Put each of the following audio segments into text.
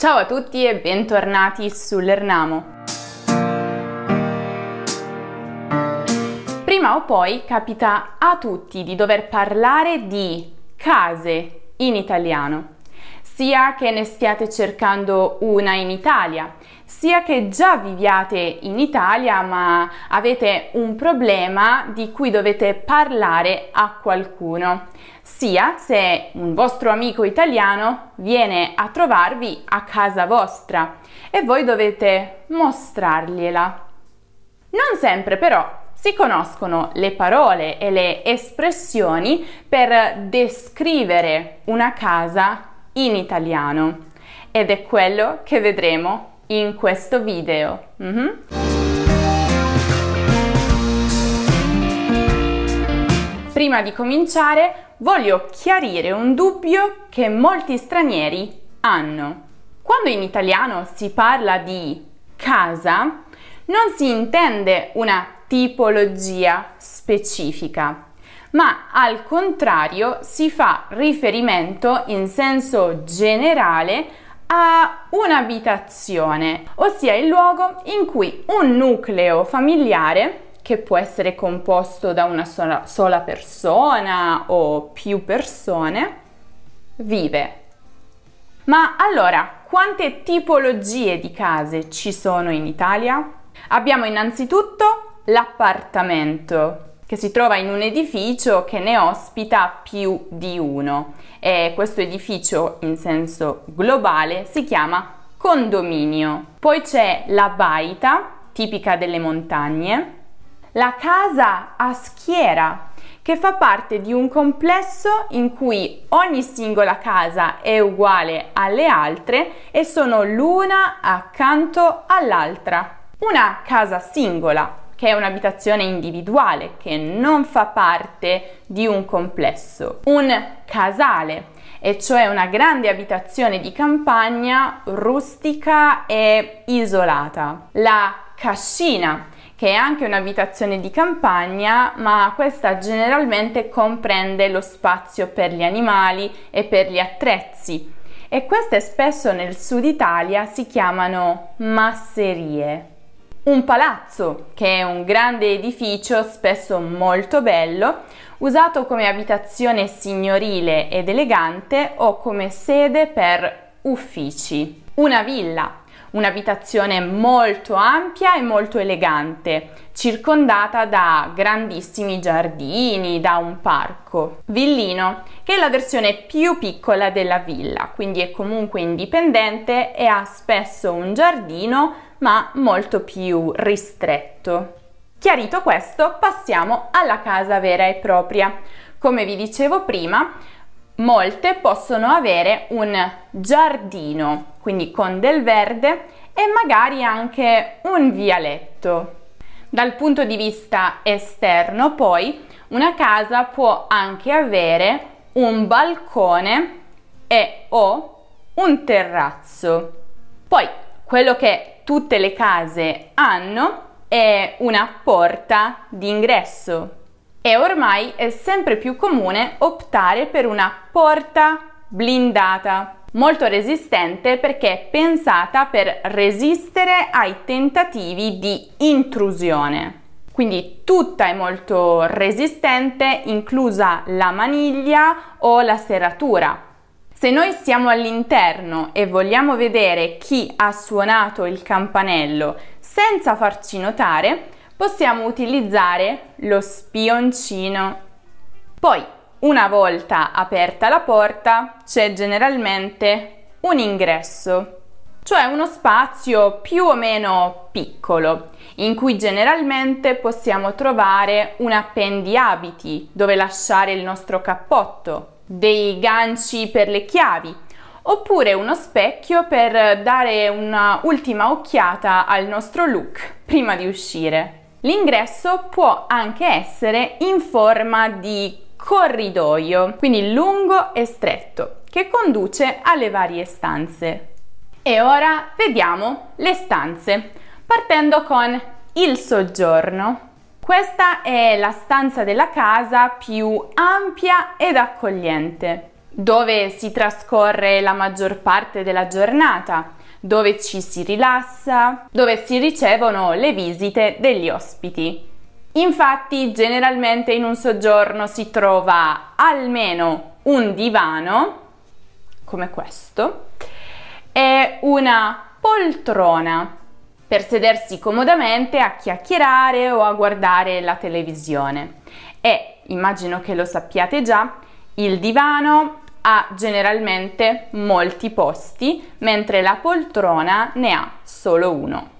Ciao a tutti e bentornati sull'Ernamo. Prima o poi capita a tutti di dover parlare di case in italiano, sia che ne stiate cercando una in Italia, sia che già viviate in Italia ma avete un problema di cui dovete parlare a qualcuno, sia se un vostro amico italiano viene a trovarvi a casa vostra e voi dovete mostrargliela. Non sempre però si conoscono le parole e le espressioni per descrivere una casa in italiano ed è quello che vedremo in questo video. Mm-hmm. Prima di cominciare voglio chiarire un dubbio che molti stranieri hanno. Quando in italiano si parla di casa, non si intende una tipologia specifica, ma al contrario si fa riferimento in senso generale a un'abitazione, ossia il luogo in cui un nucleo familiare che può essere composto da una sola, sola persona o più persone, vive. Ma allora, quante tipologie di case ci sono in Italia? Abbiamo innanzitutto l'appartamento, che si trova in un edificio che ne ospita più di uno e questo edificio in senso globale si chiama condominio. Poi c'è la baita, tipica delle montagne, la casa a schiera, che fa parte di un complesso in cui ogni singola casa è uguale alle altre e sono l'una accanto all'altra. Una casa singola, che è un'abitazione individuale, che non fa parte di un complesso. Un casale, e cioè una grande abitazione di campagna rustica e isolata. La cascina, che è anche un'abitazione di campagna, ma questa generalmente comprende lo spazio per gli animali e per gli attrezzi. E queste spesso nel sud Italia si chiamano masserie. Un palazzo, che è un grande edificio spesso molto bello, usato come abitazione signorile ed elegante o come sede per uffici. Una villa, un'abitazione molto ampia e molto elegante, circondata da grandissimi giardini, da un parco. Villino, che è la versione più piccola della villa, quindi è comunque indipendente e ha spesso un giardino ma molto più ristretto. Chiarito questo, passiamo alla casa vera e propria. Come vi dicevo prima, molte possono avere un giardino, quindi con del verde e magari anche un vialetto. Dal punto di vista esterno, poi, una casa può anche avere un balcone e o un terrazzo. Poi, quello che tutte le case hanno è una porta d'ingresso e ormai è sempre più comune optare per una porta blindata, molto resistente perché è pensata per resistere ai tentativi di intrusione. Quindi tutta è molto resistente, inclusa la maniglia o la serratura, se noi siamo all'interno e vogliamo vedere chi ha suonato il campanello senza farci notare, possiamo utilizzare lo spioncino. Poi, una volta aperta la porta, c'è generalmente un ingresso, cioè uno spazio più o meno piccolo, in cui generalmente possiamo trovare un appendiabiti dove lasciare il nostro cappotto dei ganci per le chiavi oppure uno specchio per dare un'ultima occhiata al nostro look prima di uscire. L'ingresso può anche essere in forma di corridoio, quindi lungo e stretto, che conduce alle varie stanze. E ora vediamo le stanze, partendo con il soggiorno. Questa è la stanza della casa più ampia ed accogliente. dove si trascorre la maggior parte della giornata, dove ci si rilassa, dove si ricevono le visite degli ospiti. Infatti, generalmente in un soggiorno si trova almeno un divano, come questo, e una poltrona per sedersi comodamente a chiacchierare o a guardare la televisione. E immagino che lo sappiate già, il divano ha generalmente molti posti, mentre la poltrona ne ha solo uno.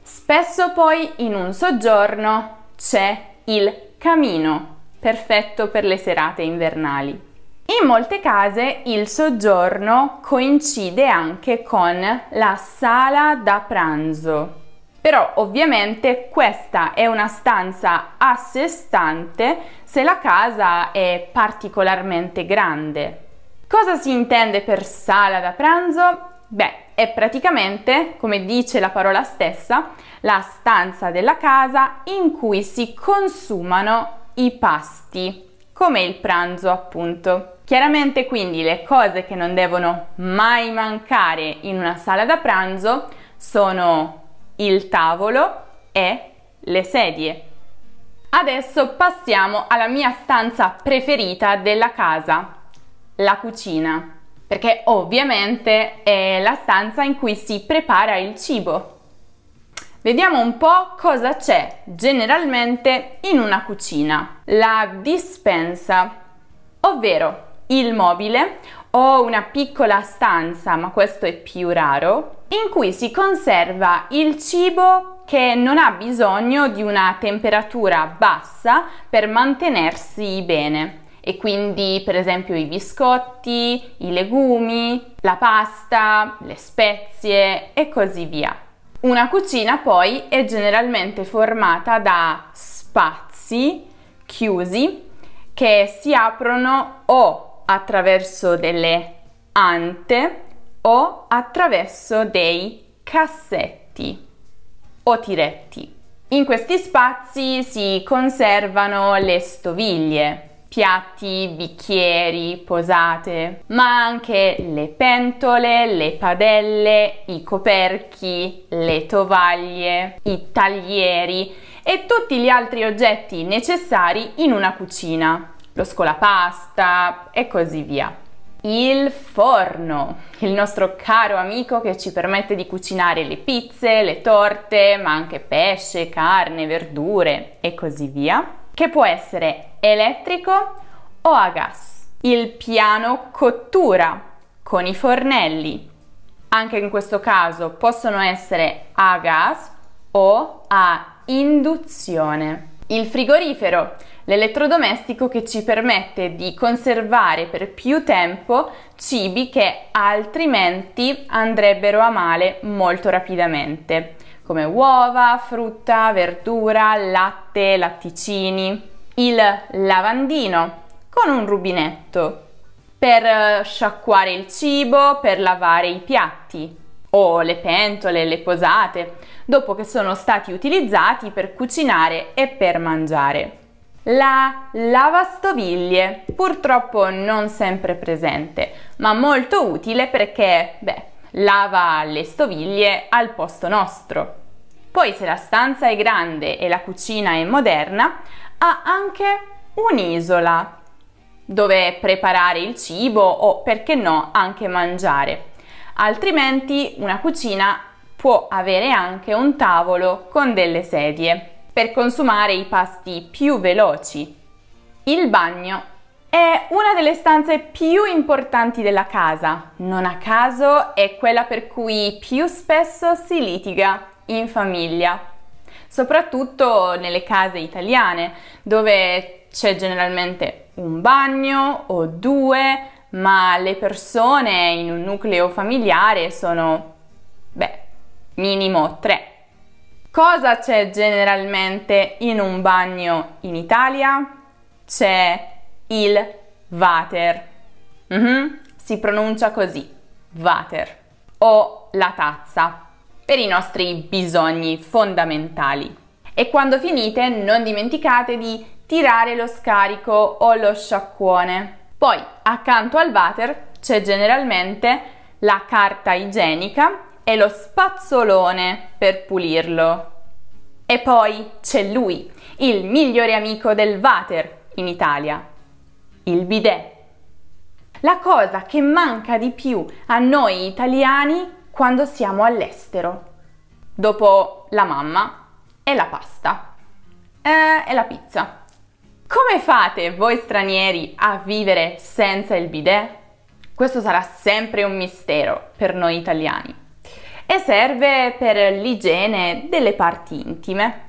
Spesso poi in un soggiorno c'è il camino, perfetto per le serate invernali. In molte case il soggiorno coincide anche con la sala da pranzo. Però ovviamente questa è una stanza a sé stante se la casa è particolarmente grande. Cosa si intende per sala da pranzo? Beh, è praticamente, come dice la parola stessa, la stanza della casa in cui si consumano i pasti, come il pranzo appunto. Chiaramente quindi le cose che non devono mai mancare in una sala da pranzo sono il tavolo e le sedie. Adesso passiamo alla mia stanza preferita della casa, la cucina perché ovviamente è la stanza in cui si prepara il cibo. Vediamo un po' cosa c'è generalmente in una cucina. La dispensa, ovvero il mobile o una piccola stanza, ma questo è più raro, in cui si conserva il cibo che non ha bisogno di una temperatura bassa per mantenersi bene e quindi per esempio i biscotti, i legumi, la pasta, le spezie e così via. Una cucina poi è generalmente formata da spazi chiusi che si aprono o attraverso delle ante o attraverso dei cassetti o tiretti. In questi spazi si conservano le stoviglie, piatti, bicchieri, posate, ma anche le pentole, le padelle, i coperchi, le tovaglie, i taglieri e tutti gli altri oggetti necessari in una cucina, lo scolapasta e così via. Il forno, il nostro caro amico che ci permette di cucinare le pizze, le torte, ma anche pesce, carne, verdure e così via che può essere elettrico o a gas. Il piano cottura con i fornelli. Anche in questo caso possono essere a gas o a induzione. Il frigorifero, l'elettrodomestico che ci permette di conservare per più tempo cibi che altrimenti andrebbero a male molto rapidamente come uova, frutta, verdura, latte, latticini, il lavandino con un rubinetto per eh, sciacquare il cibo, per lavare i piatti o le pentole, le posate, dopo che sono stati utilizzati per cucinare e per mangiare. La lavastoviglie, purtroppo non sempre presente, ma molto utile perché, beh, lava le stoviglie al posto nostro. Poi se la stanza è grande e la cucina è moderna, ha anche un'isola dove preparare il cibo o perché no anche mangiare. Altrimenti una cucina può avere anche un tavolo con delle sedie per consumare i pasti più veloci. Il bagno è una delle stanze più importanti della casa, non a caso è quella per cui più spesso si litiga in famiglia, soprattutto nelle case italiane dove c'è generalmente un bagno o due, ma le persone in un nucleo familiare sono, beh, minimo tre. Cosa c'è generalmente in un bagno in Italia? C'è il water. Mm-hmm. Si pronuncia così, water o la tazza per i nostri bisogni fondamentali. E quando finite non dimenticate di tirare lo scarico o lo sciacquone. Poi accanto al water c'è generalmente la carta igienica e lo spazzolone per pulirlo. E poi c'è lui, il migliore amico del water in Italia, il bidet. La cosa che manca di più a noi italiani quando siamo all'estero, dopo la mamma e la pasta eh, e la pizza. Come fate voi stranieri a vivere senza il bidet? Questo sarà sempre un mistero per noi italiani e serve per l'igiene delle parti intime.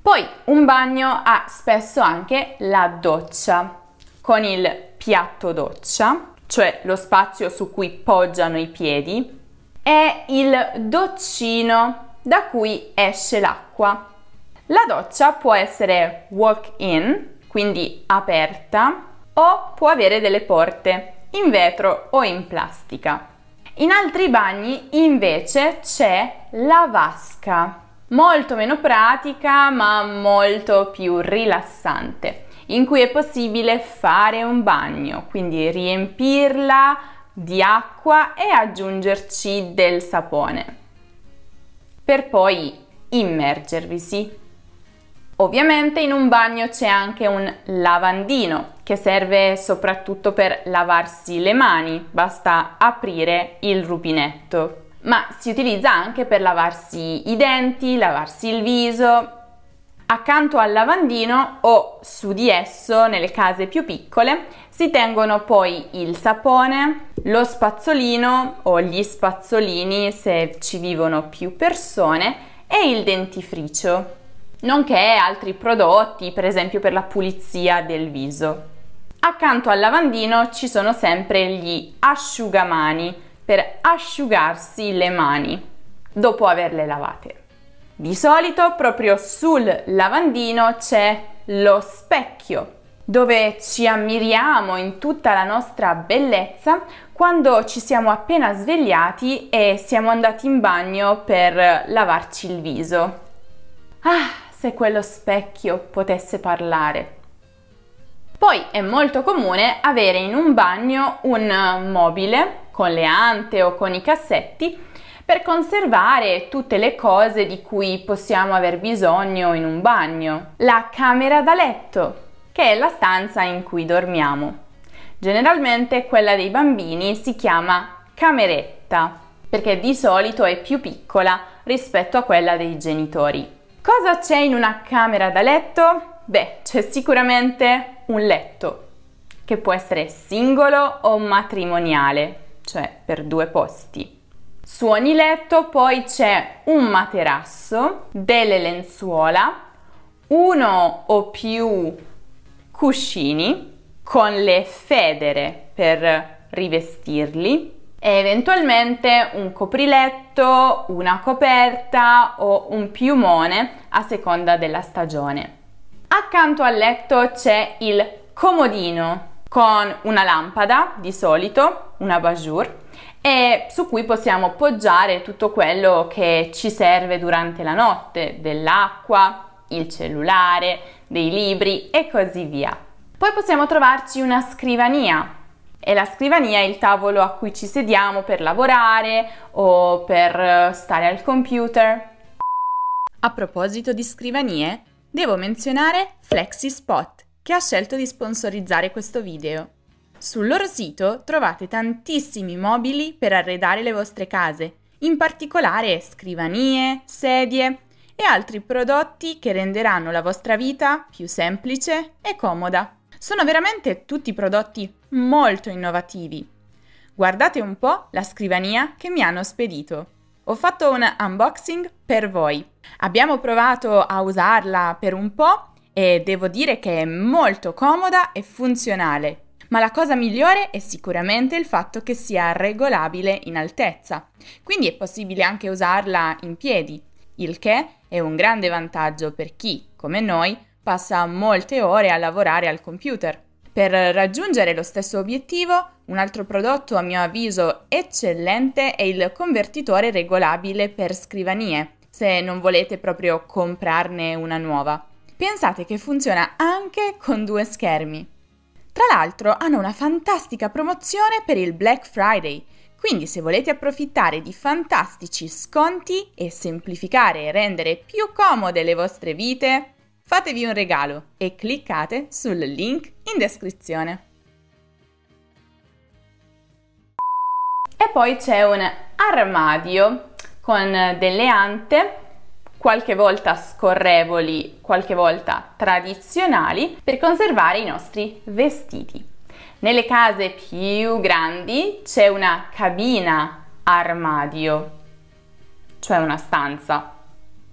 Poi un bagno ha spesso anche la doccia con il piatto doccia, cioè lo spazio su cui poggiano i piedi, e il doccino da cui esce l'acqua. La doccia può essere walk-in, quindi aperta, o può avere delle porte in vetro o in plastica. In altri bagni invece c'è la vasca, molto meno pratica ma molto più rilassante, in cui è possibile fare un bagno, quindi riempirla di acqua e aggiungerci del sapone, per poi immergervisi Ovviamente in un bagno c'è anche un lavandino che serve soprattutto per lavarsi le mani, basta aprire il rubinetto. Ma si utilizza anche per lavarsi i denti, lavarsi il viso. Accanto al lavandino o su di esso, nelle case più piccole, si tengono poi il sapone, lo spazzolino o gli spazzolini se ci vivono più persone e il dentifricio nonché altri prodotti, per esempio per la pulizia del viso. Accanto al lavandino ci sono sempre gli asciugamani per asciugarsi le mani dopo averle lavate. Di solito proprio sul lavandino c'è lo specchio dove ci ammiriamo in tutta la nostra bellezza quando ci siamo appena svegliati e siamo andati in bagno per lavarci il viso. Ah, se quello specchio potesse parlare. Poi è molto comune avere in un bagno un mobile con le ante o con i cassetti per conservare tutte le cose di cui possiamo aver bisogno in un bagno. La camera da letto, che è la stanza in cui dormiamo. Generalmente quella dei bambini si chiama cameretta perché di solito è più piccola rispetto a quella dei genitori. Cosa c'è in una camera da letto? Beh, c'è sicuramente un letto, che può essere singolo o matrimoniale, cioè per due posti. Su ogni letto poi c'è un materasso, delle lenzuola, uno o più cuscini con le federe per rivestirli e eventualmente un copriletto, una coperta o un piumone a seconda della stagione. Accanto al letto c'è il comodino con una lampada di solito, una bajour, e su cui possiamo poggiare tutto quello che ci serve durante la notte, dell'acqua, il cellulare, dei libri e così via. Poi possiamo trovarci una scrivania e la scrivania è il tavolo a cui ci sediamo per lavorare o per eh, stare al computer. A proposito di scrivanie, devo menzionare FlexiSpot, che ha scelto di sponsorizzare questo video. Sul loro sito trovate tantissimi mobili per arredare le vostre case, in particolare scrivanie, sedie e altri prodotti che renderanno la vostra vita più semplice e comoda. Sono veramente tutti prodotti molto innovativi. Guardate un po' la scrivania che mi hanno spedito. Ho fatto un unboxing per voi. Abbiamo provato a usarla per un po' e devo dire che è molto comoda e funzionale. Ma la cosa migliore è sicuramente il fatto che sia regolabile in altezza, quindi è possibile anche usarla in piedi, il che è un grande vantaggio per chi, come noi, passa molte ore a lavorare al computer. Per raggiungere lo stesso obiettivo, un altro prodotto a mio avviso eccellente è il convertitore regolabile per scrivanie, se non volete proprio comprarne una nuova. Pensate che funziona anche con due schermi. Tra l'altro hanno una fantastica promozione per il Black Friday, quindi se volete approfittare di fantastici sconti e semplificare e rendere più comode le vostre vite, fatevi un regalo e cliccate sul link in descrizione. E poi c'è un armadio con delle ante, qualche volta scorrevoli, qualche volta tradizionali, per conservare i nostri vestiti. Nelle case più grandi c'è una cabina armadio, cioè una stanza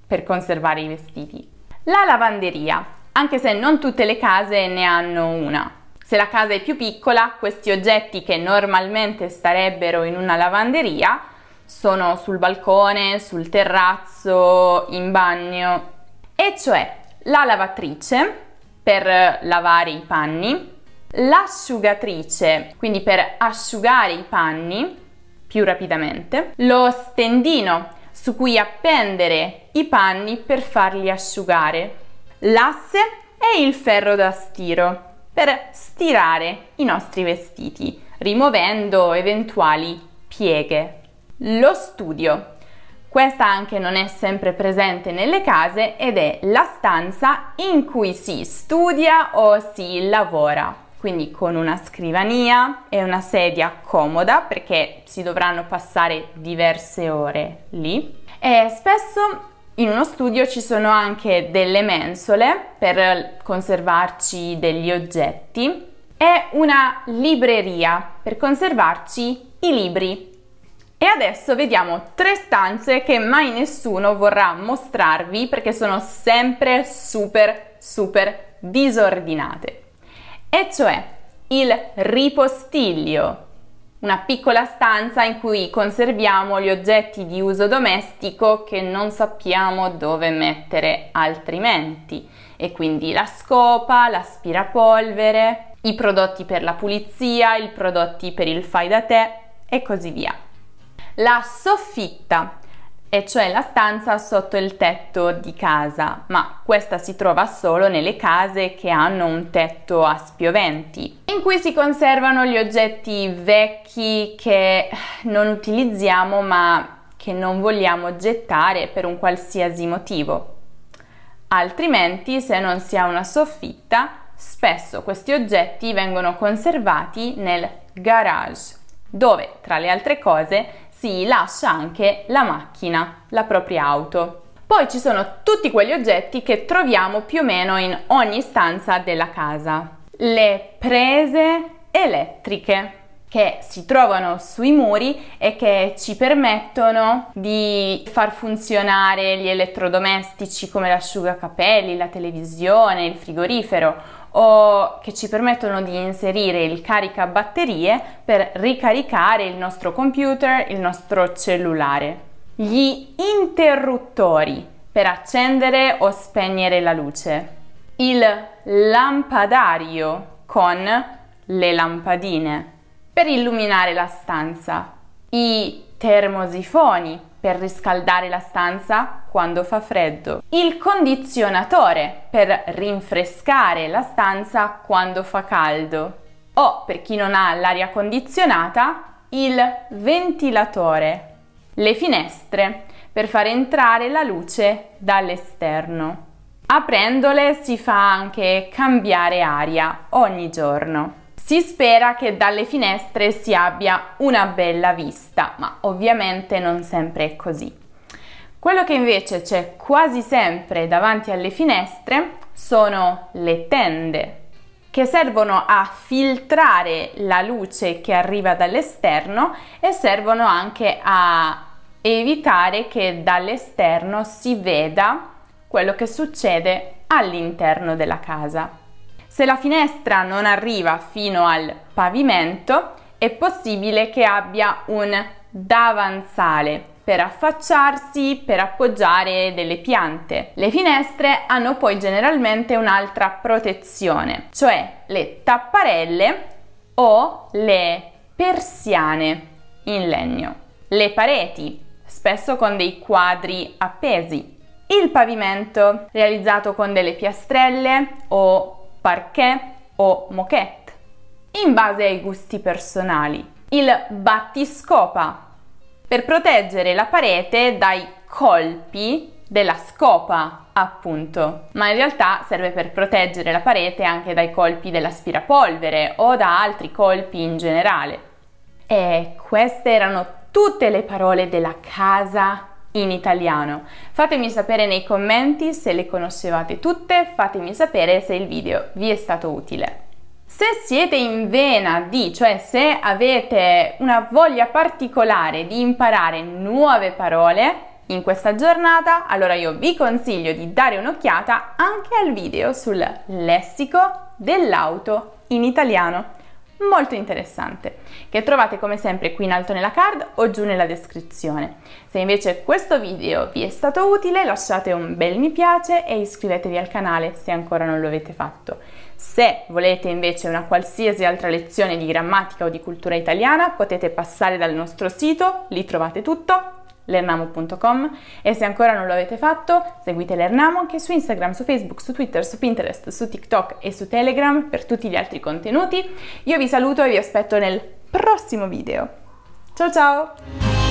per conservare i vestiti. La lavanderia, anche se non tutte le case ne hanno una. Se la casa è più piccola, questi oggetti che normalmente starebbero in una lavanderia sono sul balcone, sul terrazzo, in bagno, e cioè la lavatrice per lavare i panni, l'asciugatrice, quindi per asciugare i panni più rapidamente, lo stendino su cui appendere i panni per farli asciugare, l'asse e il ferro da stiro per stirare i nostri vestiti, rimuovendo eventuali pieghe. Lo studio. Questa anche non è sempre presente nelle case ed è la stanza in cui si studia o si lavora. Quindi con una scrivania e una sedia comoda perché si dovranno passare diverse ore lì. E spesso in uno studio ci sono anche delle mensole per conservarci degli oggetti e una libreria per conservarci i libri e adesso vediamo tre stanze che mai nessuno vorrà mostrarvi perché sono sempre super super disordinate. E cioè il ripostiglio, una piccola stanza in cui conserviamo gli oggetti di uso domestico che non sappiamo dove mettere altrimenti. E quindi la scopa, l'aspirapolvere, i prodotti per la pulizia, i prodotti per il fai da te e così via. La soffitta, e cioè la stanza sotto il tetto di casa, ma questa si trova solo nelle case che hanno un tetto a spioventi, in cui si conservano gli oggetti vecchi che non utilizziamo ma che non vogliamo gettare per un qualsiasi motivo. Altrimenti, se non si ha una soffitta, spesso questi oggetti vengono conservati nel garage, dove, tra le altre cose, si lascia anche la macchina, la propria auto. Poi ci sono tutti quegli oggetti che troviamo più o meno in ogni stanza della casa. Le prese elettriche che si trovano sui muri e che ci permettono di far funzionare gli elettrodomestici come l'asciugacapelli, la televisione, il frigorifero o che ci permettono di inserire il caricabatterie per ricaricare il nostro computer, il nostro cellulare. Gli interruttori per accendere o spegnere la luce. Il lampadario con le lampadine per illuminare la stanza. I termosifoni per riscaldare la stanza quando fa freddo, il condizionatore per rinfrescare la stanza quando fa caldo o per chi non ha l'aria condizionata il ventilatore, le finestre per far entrare la luce dall'esterno. Aprendole si fa anche cambiare aria ogni giorno. Si spera che dalle finestre si abbia una bella vista, ma ovviamente non sempre è così. Quello che invece c'è quasi sempre davanti alle finestre sono le tende, che servono a filtrare la luce che arriva dall'esterno e servono anche a evitare che dall'esterno si veda quello che succede all'interno della casa. Se la finestra non arriva fino al pavimento, è possibile che abbia un davanzale per affacciarsi, per appoggiare delle piante. Le finestre hanno poi generalmente un'altra protezione, cioè le tapparelle o le persiane in legno. Le pareti, spesso con dei quadri appesi. Il pavimento realizzato con delle piastrelle o parquet o moquette. in base ai gusti personali. Il battiscopa per proteggere la parete dai colpi della scopa, appunto, ma in realtà serve per proteggere la parete anche dai colpi dell'aspirapolvere o da altri colpi in generale. E queste erano tutte le parole della casa in italiano. Fatemi sapere nei commenti se le conoscevate tutte, fatemi sapere se il video vi è stato utile. Se siete in vena di, cioè se avete una voglia particolare di imparare nuove parole in questa giornata, allora io vi consiglio di dare un'occhiata anche al video sul lessico dell'auto in italiano molto interessante che trovate come sempre qui in alto nella card o giù nella descrizione. Se invece questo video vi è stato utile lasciate un bel mi piace e iscrivetevi al canale se ancora non lo avete fatto. Se volete invece una qualsiasi altra lezione di grammatica o di cultura italiana potete passare dal nostro sito, lì trovate tutto lernamo.com e se ancora non lo avete fatto seguite Lernamo anche su Instagram, su Facebook, su Twitter, su Pinterest, su TikTok e su Telegram per tutti gli altri contenuti. Io vi saluto e vi aspetto nel prossimo video. Ciao ciao!